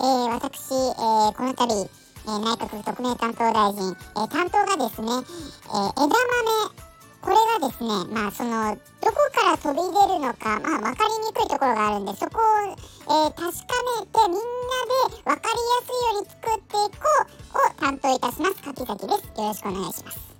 え、私、えー、この度、えー、内閣府特命担当大臣、えー、担当がですね、えー、枝豆、これがですね、まあ、その、どこから飛び出るのか、まあ、分かりにくいところがあるんで、そこを、えー、確かめて、みんなで分かりやすいように作っていこうを担当いたします。柿崎です。よろしくお願いします。